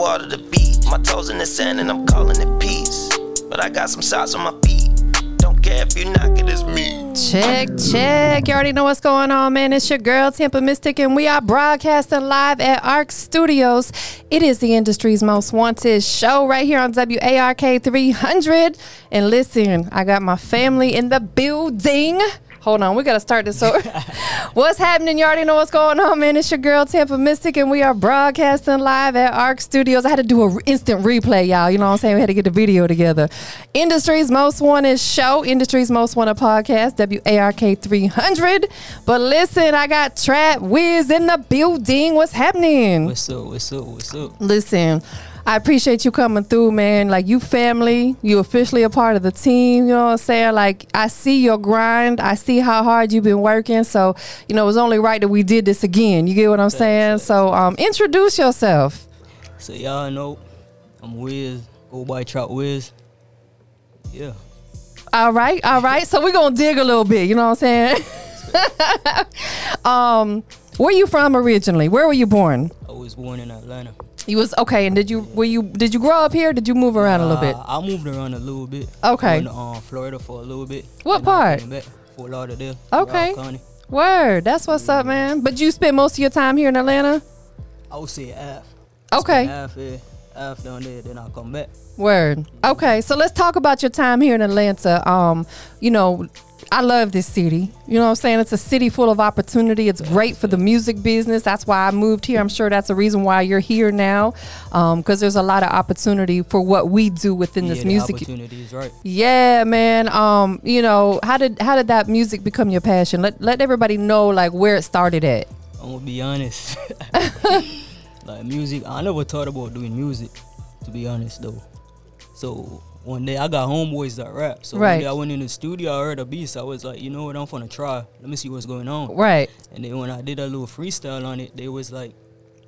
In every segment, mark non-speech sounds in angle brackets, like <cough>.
water the beat. My toes in the sand and I'm calling it peace. But I got some socks on my feet. Don't care if you knock it, it's me. Check, check. You already know what's going on, man. It's your girl, Tampa Mystic, and we are broadcasting live at ARC Studios. It is the industry's most wanted show right here on WARK 300. And listen, I got my family in the building. Hold on, we gotta start this over. <laughs> what's happening? You already know what's going on, man. It's your girl Tampa Mystic, and we are broadcasting live at ARC Studios. I had to do an instant replay, y'all. You know what I'm saying? We had to get the video together. Industry's most wanted show, Industry's most wanted podcast, WARK 300. But listen, I got Trap Wiz in the building. What's happening? What's up? What's up? What's up? Listen, I appreciate you coming through, man. Like you family, you officially a part of the team. You know what I'm saying? Like I see your grind. I see how hard you've been working. So, you know, it was only right that we did this again. You get what I'm saying? So um introduce yourself. So y'all know I'm Wiz. Go by Trap Wiz. Yeah. All right, all right. So we're gonna dig a little bit, you know what I'm saying? <laughs> um, where you from originally? Where were you born? I was born in Atlanta. You was okay, and did you were you did you grow up here? Did you move around a little bit? Uh, I moved around a little bit. Okay. To um, Florida for a little bit. What part? back, Fort Lauderdale. Okay. County. Word, that's what's up, man. But you spent most of your time here in Atlanta. I would say half. Okay. Half here, half down there. Then I come back. Word. Okay, so let's talk about your time here in Atlanta. Um, you know, I love this city. You know what I'm saying? It's a city full of opportunity. It's great for the music business. That's why I moved here. I'm sure that's the reason why you're here now, because there's a lot of opportunity for what we do within yeah, this music. opportunities, right? Yeah, man. Um, you know, how did how did that music become your passion? Let let everybody know like where it started at. I'm gonna be honest. <laughs> <laughs> like music, I never thought about doing music, to be honest though. So one day I got homeboys that rap. So Right. one day I went in the studio, I heard a beat. I was like, you know what, I'm gonna try. Let me see what's going on. Right. And then when I did a little freestyle on it, they was like,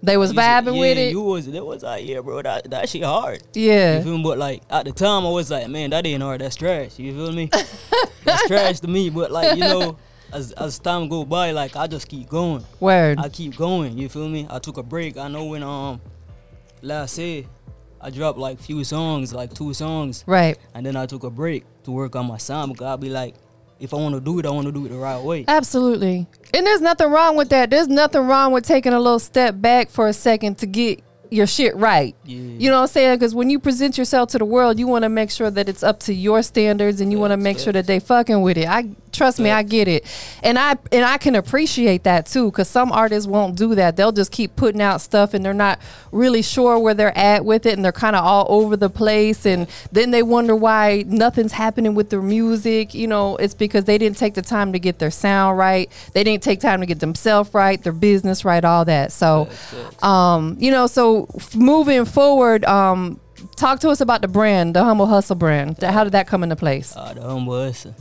They was vibing yeah, with it. You was, they was like, yeah, bro, that that shit hard. yeah. You feel me? But like at the time, I was like, man, that ain't hard. That's trash. You feel me? that's trash to me. But like you know, <laughs> as as time go by, like I just keep going. Word. I keep going. You feel me? I took a break. I know when um last year I dropped like few songs, like two songs, right. and then I took a break to work on my sound. Because I'll be like, if I want to do it, I want to do it the right way. Absolutely. And there's nothing wrong with that. There's nothing wrong with taking a little step back for a second to get your shit right. Yeah. You know what I'm saying? Because when you present yourself to the world, you want to make sure that it's up to your standards, and you want to make sure that they fucking with it. I trust me, I get it, and I and I can appreciate that too. Because some artists won't do that; they'll just keep putting out stuff, and they're not really sure where they're at with it, and they're kind of all over the place, and then they wonder why nothing's happening with their music. You know, it's because they didn't take the time to get their sound right. They didn't take time to get themselves right, their business right, all that. So um, you know, so f- moving forward, um, talk to us about the brand, the Humble Hustle brand. How did that come into place? Uh, the humble hustle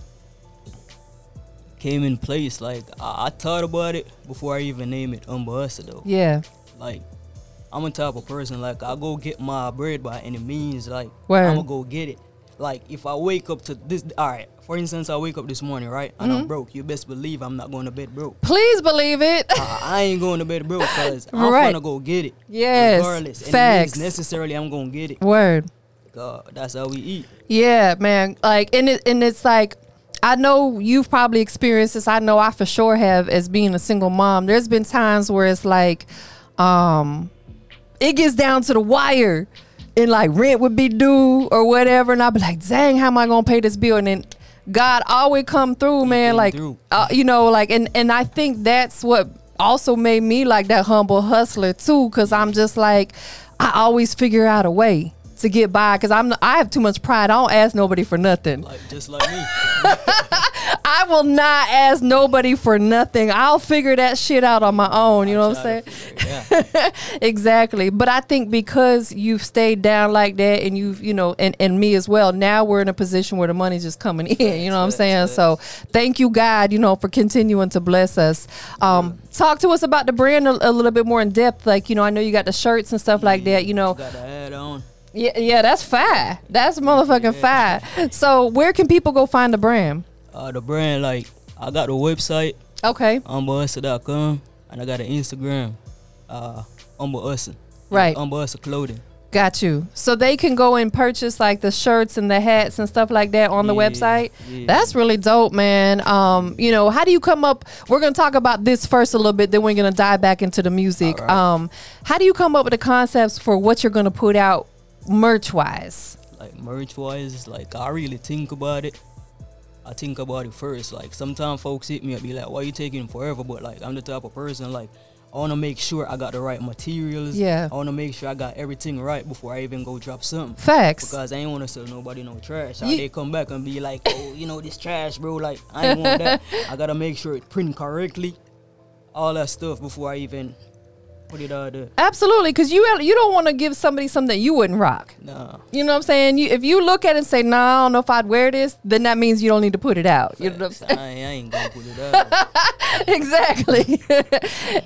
came in place. Like I, I thought about it before I even name it though. Yeah, Like I'm a type of person like I go get my bread by any means. Like Word. I'm gonna go get it. Like if I wake up to this, all right. For instance, I wake up this morning, right, and Mm-hmm. I'm broke. You best believe I'm not going to bed broke. please believe it. I, I ain't going to bed broke because <laughs> I'm Right. gonna go get it. Yes, regardless. Facts. necessarily I'm gonna get it. Word. God, that's how we eat. Yeah, man. Like, and it and it's like. I know you've probably experienced this. I know I for sure have as being a single mom. There's been times where it's like, um, it gets down to the wire and like rent would be due or whatever. And I'd be like, dang, how am I gonna pay this bill? And then God always come through, man. Like, through. Uh, you know, like, and, and I think that's what also made me like that humble hustler too. Cause I'm just like, I always figure out a way to get by. Cause I'm, I have too much pride. I don't ask nobody for nothing. Like just like me. <laughs> I will not ask nobody for nothing. I'll figure that shit out on my own. You know what I'm saying? Try to figure it out. <laughs> exactly. But I think because you've stayed down like that and you've, you know, and, and me as well, now we're in a position where the money's just coming in. You know what I'm saying? So thank you, God, you know, for continuing to bless us. Um, talk to us about the brand a, a little bit more in depth. Like, you know, I know you got the shirts and stuff like that, you know. Got the ad on. Yeah, yeah, that's fire. That's motherfucking fire. So where can people go find the brand? Uh, the brand like I got the website Okay. humblehustle.com and I got an Instagram, uh, Humble Right. Hustle Clothing. Got you. So they can go and purchase like the shirts and the hats and stuff like that on the Yeah, website. yeah. That's really dope, man. Um, you know, how do you come up? We're gonna talk about this first a little bit, then we're gonna dive back into the music. Right. Um, how do you come up with the concepts for what you're gonna put out merch wise? like merch wise, like I really think about it. I think about it first. Like sometimes folks hit me up be like, "Why you taking forever?" But like I'm the type of person like I want to make sure I got the right materials. Yeah. I want to make sure I got everything right before I even go drop something. Facts. Because I ain't want to sell nobody no trash. Ye- they come back and be like, "Oh, you know this trash, bro." Like I ain't want that. <laughs> I gotta make sure it print correctly, all that stuff before I even put it out there. Absolutely, because you you don't want to give somebody something you wouldn't rock. Nah. You know what I'm saying? You, if you look at it and say, "No, nah, I don't know if I'd wear this," then that means you don't need to put it out. You know what I'm Facts. I, I ain't gonna put it out. <laughs> exactly.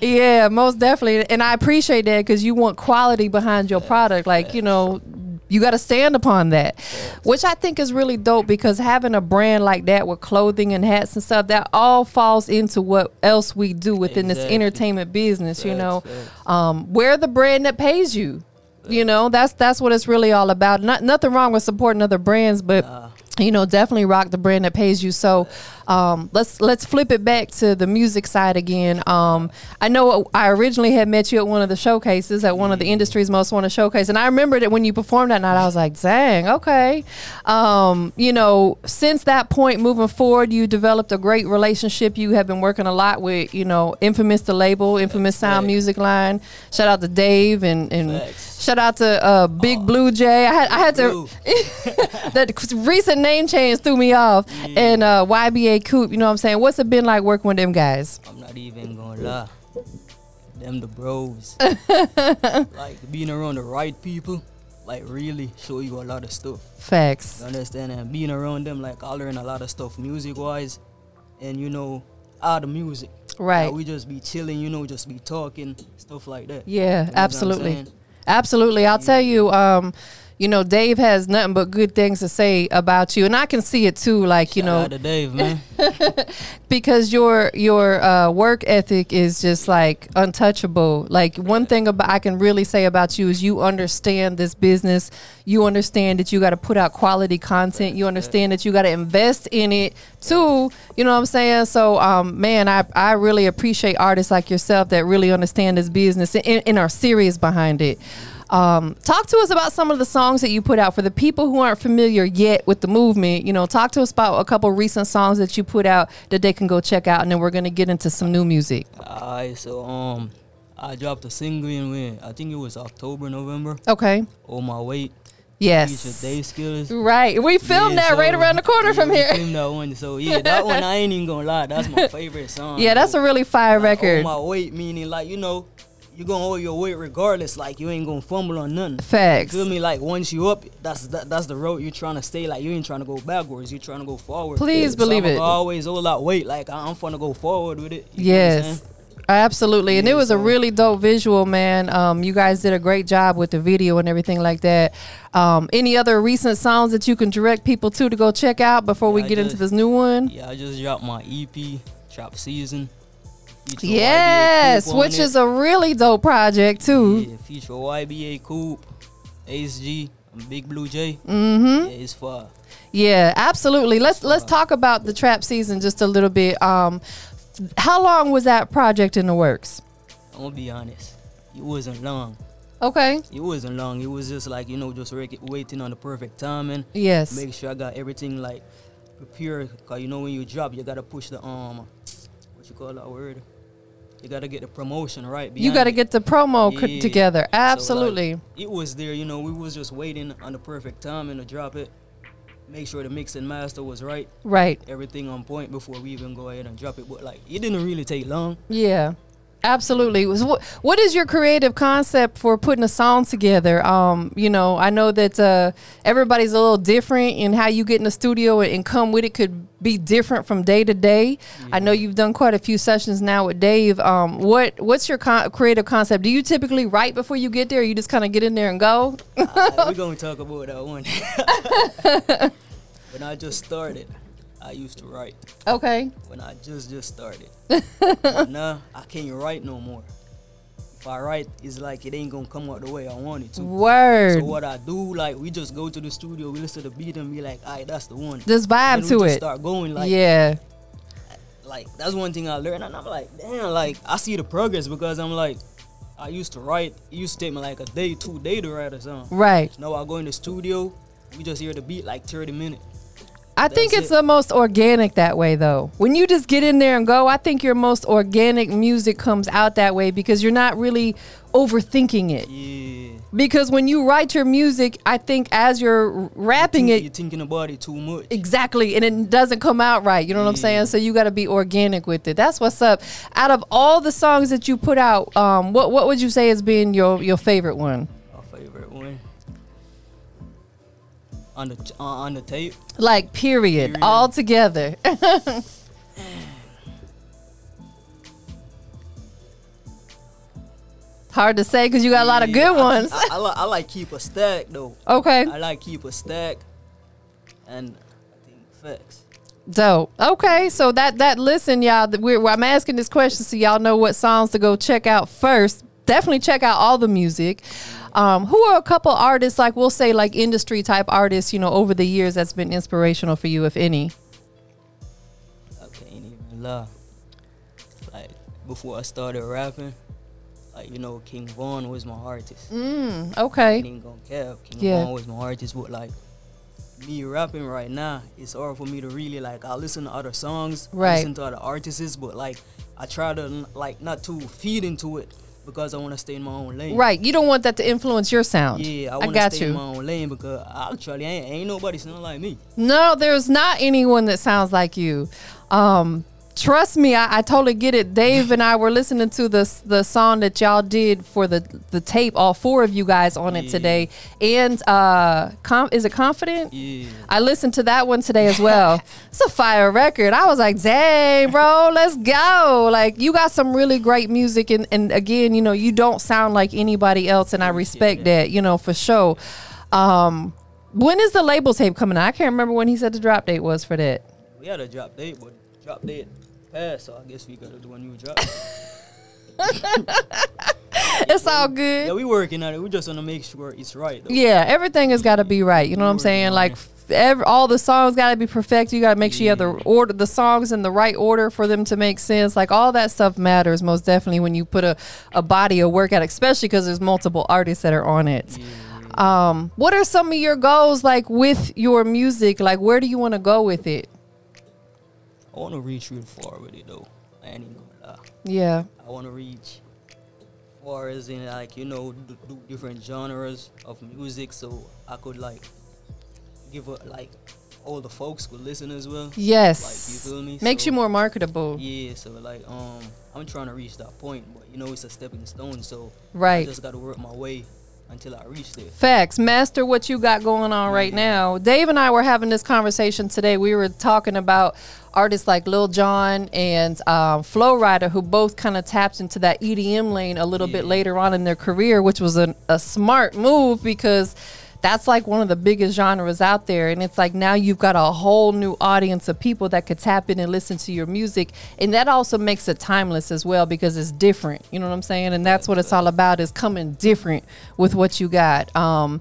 <laughs> yeah, most definitely. And I appreciate that because you want quality behind your product. Like, you know, you got to stand upon that, which I think is really dope because having a brand like that with clothing and hats and stuff, that all falls into what else we do within this entertainment business, you know. Um, we're the brand that pays you. You know, that's that's what it's really all about. Not nothing wrong with supporting other brands, but Nah. you know definitely rock the brand that pays you so um, let's let's flip it back to the music side again. Um, i know i originally had met you at one of the showcases at one of the industry's most wanted showcase and i remember that when you performed that night. I was like dang okay. Um, you know since that point moving forward you developed a great relationship. You have been working a lot with you know infamous the label infamous sound Right. music line. Shout out to dave and, and Facts. shout out to uh, big blue jay. I had i had to <laughs> that recent name change threw me off. And uh, YBA Coop, you know what I'm saying? What's it been like working with them guys? I'm not even gonna lie. Them the bros. <laughs> like being around the right people, like really show you a lot of stuff. Facts. You understand? And being around them, like I learn a lot of stuff music wise, and you know, out of music. Right. Like, we just be chilling, you know, just be talking, stuff like that. You Yeah, know absolutely. Absolutely. I'll tell you, um, you know, Dave has nothing but good things to say about you. And I can see it too, like, you know, to Dave, man. <laughs> because your your uh, work ethic is just like untouchable. Like one thing about I can really say about you is you understand this business. You understand that you got to put out quality content. You understand that you got to invest in it too. You know what I'm saying? So, um, man, I I really appreciate artists like yourself that really understand this business and, and are serious behind it. Um, talk to us about some of the songs that you put out for the people who aren't familiar yet with the movement. You know, talk to us about a couple recent songs that you put out that they can go check out, and then we're gonna get into some new music. Alright, so um, I dropped a single in when I think it was October, November. Okay. Oh my weight. Yes. Dave Skillers. Right. We filmed Yeah, that right around the corner yeah, from we here. filmed that one. So yeah, that one I ain't even gonna lie. That's my <laughs> favorite song. Yeah, that's a really fire Like, record. Oh my weight, meaning like you know, you gonna hold your weight regardless. Like you ain't gonna fumble on nothing. Facts. You feel me? Like once you up, that's that, that's the road you're trying to stay. Like you ain't trying to go backwards. You're trying to go forward. Please So believe I'ma it. Always hold that weight. Like I'm gonna go forward with it. You know what I'm Yes. Absolutely. And it was a really dope visual, man. Um, you guys did a great job with the video and everything like that. Um, any other recent songs that you can direct people to to go check out before we Yeah, I get into this new one? Yeah, I just dropped my EP, Trap Season. Feature Yes, YBA Coop on which is a really dope project too. Yeah, feature YBA Coop, Ace G, Big Blue J. Mm-hmm. Yeah, it's fire. Yeah, absolutely. Let's let's talk about the trap season just a little bit. Um, how long was that project in the works? I'm gonna be honest. It wasn't long. Okay. It wasn't long. It was just like you know, just waiting on the perfect timing. Yes. Make sure I got everything like prepared. Cause you know when you drop, you gotta push the um, what you call that word? You gotta get the promotion right. You got to get the promo Yeah. together. So, like, Absolutely. it was there, you know. We was just waiting on the perfect timing to drop it. Make sure the mix and master was right, right. everything on point before we even go ahead and drop it. But like, it didn't really take long. Yeah. Absolutely. What what is your creative concept for putting a song together? Um, you know, I know that uh, everybody's a little different in how you get in the studio and, and come with it could be different from day to day. I know you've done quite a few sessions now with Dave. Um, what what's your con- creative concept? Do you typically write before you get there? Or you just kind of get in there and go? We're gonna talk about that one. <laughs> <laughs> when I just started, I used to write. Okay. When I just just started, <laughs> but now I can't write no more. if I write, it's like it ain't gonna come out the way I want it to. Word. So what I do, like we just go to the studio, we listen to the beat and be like, alright, that's the one. Just vibe we to just it. Start going like yeah. like that's one thing I learned, and I'm like, damn, like I see the progress because I'm like, I used to write, it used to take me like a day, two day to write a song. Right. Now I go in the studio, we just hear the beat like 30 minutes. I think it's it. the most organic that way though. When you just get in there and go, I think your most organic music comes out that way because you're not really overthinking it. Yeah. Because when you write your music, I think as you're rapping it, You're thinking about it too much. exactly and it doesn't come out right. You know what I'm saying? So you got to be organic with it. That's what's up. Out of all the songs that you put out, um what what would you say has been your your favorite one? On the uh, on the tape. Like period, Period. all together. <laughs> Hard to say because you got a lot of good I- ones. I, I, I like keep a stack though. okay, I like keep a stack, and I think facts. dope. Okay, so that that listen, y'all. We're, I'm asking this question so y'all know what songs to go check out first. Definitely check out all the music. Um, who are a couple artists like we'll say like industry type artists? You know, over the years that's been inspirational for you, if any. I can't even lie. Like before I started rapping, like you know, King Von was my artist. Mm, I okay. ain't gonna cap. King Yeah. Von was my artist, but like me rapping right now, it's hard for me to really like. I listen to other songs, I Right. listen to other artists, but like I try to like not to feed into it because I want to stay in my own lane. Right. You don't want that to influence your sound. Yeah, I I want to got stay you. in my own lane because actually ain't, ain't nobody sound like me. No, there's not anyone that sounds like you. Um, trust me, I, I totally get it. Dave and I were listening to the the song that y'all did for the the tape. All four of you guys on it Yeah. today, and uh, com- is it confident? Yeah. I listened to that one today as well. <laughs> it's a fire record. I was like, dang, bro, let's go. Like, you got some really great music. And, and again, you know, you don't sound like anybody else. And I respect that, you know, for sure. Um, when is the label tape coming out? I can't remember when he said the drop date was for that. We had a drop date, but drop date passed, so I guess we gotta do a new drop. <laughs> It's all good. yeah, we working on it. We just wanna make sure it's right. Though. Yeah, everything has got to be right. You know what I'm saying? Like every, all the songs got to be perfect. You got to make sure you have the order, the songs in the right order for them to make sense. Like all that stuff matters most definitely when you put a, a body of work out, especially because there's multiple artists that are on it. Yeah. Um, what are some of your goals like with your music? Like where do you want to go with it? I wanna reach real far with it though. I ain't even gonna lie. Yeah. I wanna reach far as in like you know do, do different genres of music, so I could like give a like all the folks could listen as well. Yes. Like you feel me? Makes So- you more marketable. Yeah, so like um I'm trying to reach that point, but you know it's a stepping stone, so I Right. just gotta work my way until I reach there. Facts. Master what you got going on right now. Dave and I were having this conversation today. We were talking about artists like Lil Jon and um, Flo Rida, who both kind of tapped into that EDM lane a little bit later on in their career, which was an, a smart move because that's like one of the biggest genres out there. And it's like now you've got a whole new audience of people that could tap in and listen to your music. And that also makes it timeless as well because it's different. You know what I'm saying? And that's what it's all about is coming different with what you got. Um,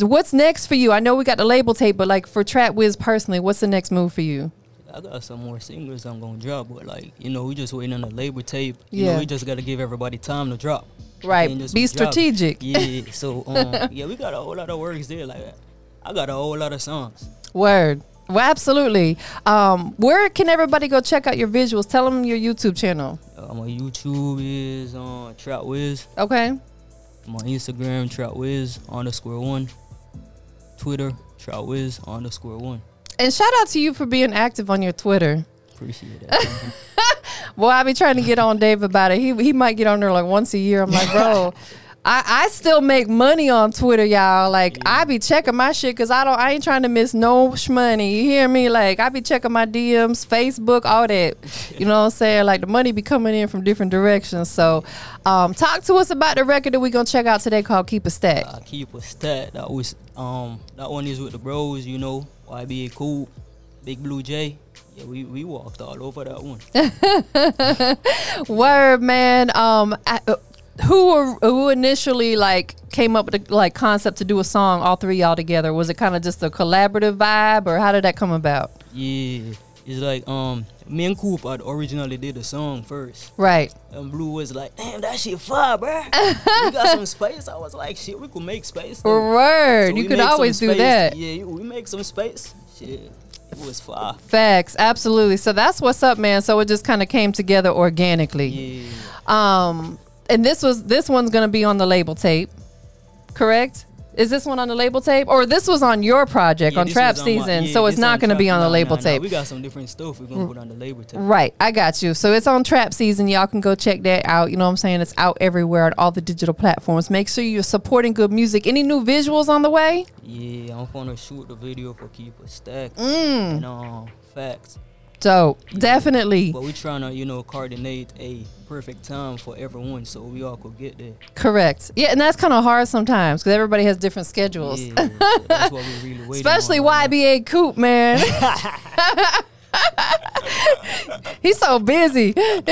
what's next for you? I know we got the label tape, but like for Trap Wiz personally, what's the next move for you? I got some more singles I'm gonna drop, but like you know, we just waiting on the label tape. You Yeah. know, we just gotta give everybody time to drop. Right. Be strategic. Yeah. So um, <laughs> yeah, we got a whole lot of works there. Like I got a whole lot of songs. Word. Well, absolutely. Um, where can everybody go check out your visuals? Tell them your YouTube channel. Uh, my YouTube is on uh, Trap Wiz. Okay. My Instagram Trap Wiz underscore one. Twitter Trap Wiz underscore one. And shout out to you for being active on your Twitter. Appreciate that. <laughs> Boy, I be trying to get on Dave about it. He he might get on there like once a year. I'm like, bro, <laughs> I, I still make money on Twitter, y'all. Like I be checking my shit because I don't I ain't trying to miss no shmoney. You hear me? Like I be checking my DMs, Facebook, all that. You know what I'm saying? Like the money be coming in from different directions. So um talk to us about the record that we gonna check out today called Keep a Stack. I keep a stack. That was um that one is with the bros, you know. YBA Coop, Big Blue J. Yeah, we, we walked all over that one. <laughs> Word, man. Um, I, uh, who were, who initially like came up with the like concept to do a song all three y'all together was it kind of just a collaborative vibe or how did that come about Yeah, it's like um, me and Coop had originally did the song first, right and Blue was like, "Damn, that shit fire, bro. we got some <laughs> space." I was like, "Shit, we could make space." though." word So you could always do that Yeah, we make some space. Shit, it was fire. facts absolutely. So that's what's up man. So it just kind of came together organically. Yeah, um and this was this one's gonna be on the label tape correct is this one on the label tape or this was on your project Yeah, on trap on my- season yeah, so it's not going to be on the label nah, nah, tape We got some different stuff we're gonna put on the label tape. Right, I got you. So it's on Trap Season. Y'all can go check that out. You know what I'm saying? It's out everywhere on all the digital platforms. Make sure you're supporting good music. Any new visuals on the way? Yeah, I'm gonna shoot the video for Keep a Stack. Mm. And um, facts. Dope. Definitely. But we trying to, you know, coordinate a perfect time for everyone so we all could get there. Correct. Yeah, and that's kind of hard sometimes because everybody has different schedules. Yeah, that's what we really waiting <laughs> Especially on. YBA Coop, man. <laughs> <laughs> <laughs> He's so busy. <laughs> oh,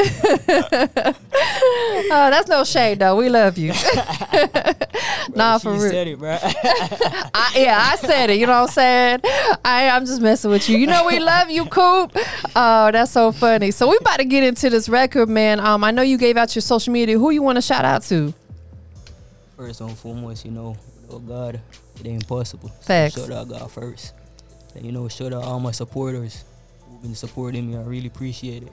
that's no shade though. We love you. <laughs> nah, for real. said it, bro. I, yeah, I said it. You know what I'm saying? I, I'm just messing with you. You know we love you, Coop. Oh, that's so funny. So we about to get into this record, man. Um, I know you gave out your social media. Who you want to shout out to? first and foremost, you know, oh God, it ain't possible. So shout out God first. And you know, shout out all my supporters been supporting me. I really appreciate it.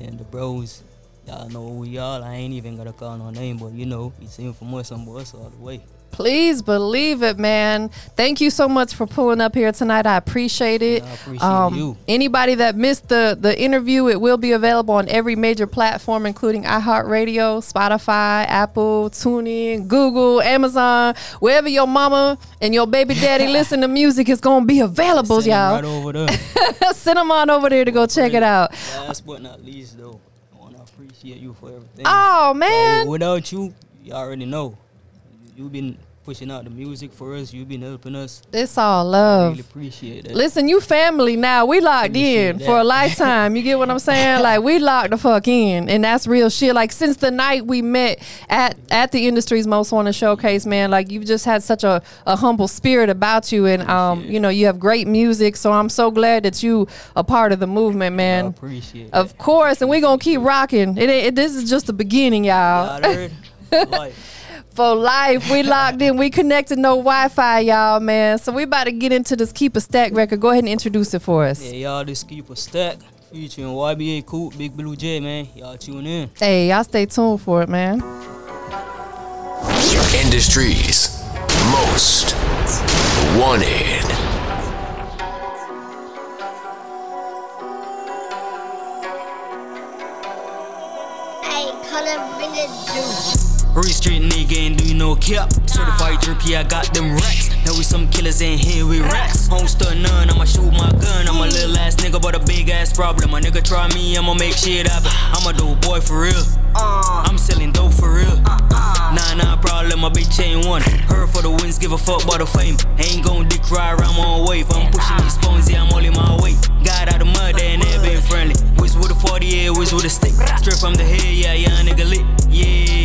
And the bros, y'all know who we all. I ain't even gotta call no name, but you know, it's in from us, I'm all the way. Please believe it, man. Thank you so much for pulling up here tonight. I appreciate it. I appreciate um, you. Anybody that missed the the interview, it will be available on every major platform, including iHeartRadio, Spotify, Apple, TuneIn, Google, Amazon, wherever your mama and your baby daddy <laughs> listen to music, it's gonna be available, Send y'all. Right over there. <laughs> Send them on over there to go check it out. Last but not least, though, I wanna appreciate you for everything. Oh man, without you, you already know. You've been pushing out the music for us. You've been helping us. it's all love. I really appreciate that. Listen, you family now. We locked Appreciate in that. for a lifetime. You get what I'm saying? <laughs> Like we locked the fuck in, and that's real shit. Like since the night we met at at the industry's most wanted showcase, man. Like you've just had such a, a humble spirit about you, and um, you know, you have great music. So I'm so glad that you a part of the movement, I man. appreciate Of course, and we gonna keep rocking. It, it this is just the beginning, y'all. <laughs> that. Y'all heard? Like, For life, we locked in. We connected, no Wi-Fi, y'all, man. So we about to get into this Keep a Stack record. Go ahead and introduce it for us. yeah, y'all just keep a stack. Featuring YBA Coop, Big Blue J, man. Y'all tune in. Hey, y'all stay tuned for it, man. Industries most wanted. Hey, color bring it juice. Real street nigga ain't do you no cap. Certified jerky, I got them racks. Now we some killers in here with racks. Home stud none, I'ma shoot my gun. I'm a little ass nigga, but a big ass problem. My nigga try me, I'ma make shit happen. I'm a dope boy for real. I'm selling dope for real. Nah, nah, problem, my bitch ain't one. Her for the wins, give a fuck about the fame. Ain't gon' dick ride around my wave. I'm pushing these stones, yeah, I'm all in my way. Got out of mud, they ain't never been friendly. Wiz with a 40, yeah, wiz with a stick. Straight from the head, yeah, young nigga lit. Yeah,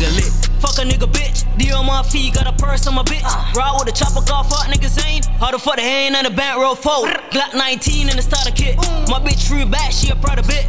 nigga lit. Fuck a nigga, bitch. D on my feet, got a purse on my bitch. Ride with a chopper car, fuck niggas ain't. How the fuck the hand on the back row forward? Glock 19 in the starter kit. My bitch free back, she a proud of bit.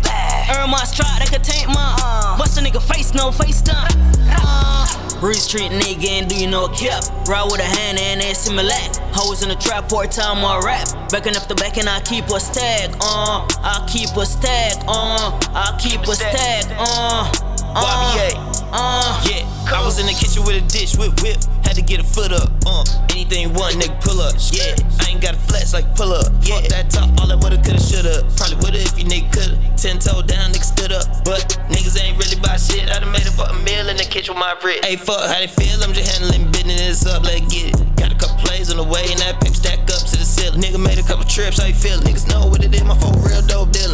Earn my stride, that could taint mine. Bust a nigga face, no face done. Uh, Breeze Street nigga and do you know a cap? Ride with a hand and they similar. Hoes in the trap, part time I rap. Backing up the back and I keep a stack, uh. I keep a stack, uh. I keep a stack, uh. uh. Uh. Yeah, I was in the kitchen with a dish with whip. Had to get a foot up. Uh, anything one nigga pull up. Yeah, I ain't got a flex like pull up. Yeah, Fuck that talk, all I woulda, coulda, shoulda. Probably woulda if you nigga coulda. Ten toe down, nigga stood up. But niggas ain't really buy shit. I done made it for a meal in the kitchen with my brick. Hey, fuck how they feel. I'm just handling business up. Let's get it. Got a couple plays on the way and that paper stack up to the ceiling. Nigga made a couple trips. How you feel? Niggas know what it is. My phone real dope dealing.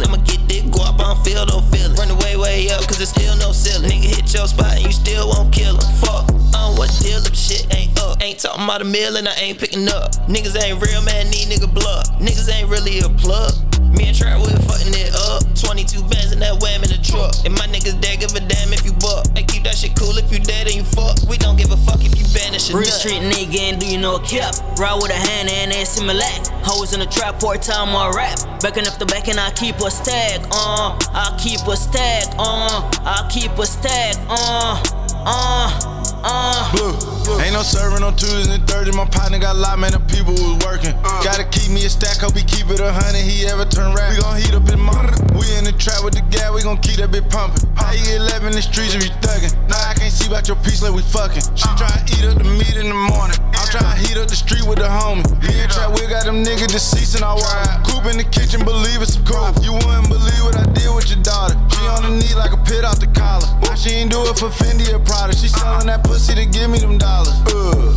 Talking about a meal and I ain't picking up. Niggas ain't real, man, need nigga blood. Niggas ain't really a plug. Me and Trap, we fucking it up. 22 bands in that wham in the truck. And my niggas dead, give a damn if you buck. Hey, keep that shit cool if you dead and you fuck. We don't give a fuck if you vanish or Real street nigga, and do you know a cap? Ride with a hand and ass in my lap. Hoes in the trap, part time on rap. Backing up the back and I keep a stack, uh. I keep a stack, uh. I keep a stack, uh. Uh. Uh. Blue. Ain't no serving on Tuesdays and Thursdays. My partner got a lot, man, the people was working. Gotta keep me a stack, hope he keep it a hundred. He ever turn rap. We gon' heat up his mama. We in the trap with the gas, we gon' keep that bitch pumping. How you get 11 in the streets if you thuggin'? Nah, I can't see about your piece like we fuckin'. She try to eat up the meat in the morning. I'm tryna heat up the street with the homie. Me and trap, we got them niggas deceased and I wild. Coop in the kitchen, believe it's some cool. You wouldn't believe what I did with your daughter. She on her knee like a pit off the collar. Why she ain't do it for Fendi or Prada? She sellin' that pussy to give me them dollars. Uh.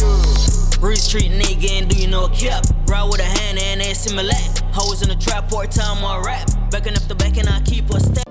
Real street nigga, and do you know a cap? Ride with a hand and ass in my lap. Hoes in the trap, part time on rap. Backing up the back and I keep a stack.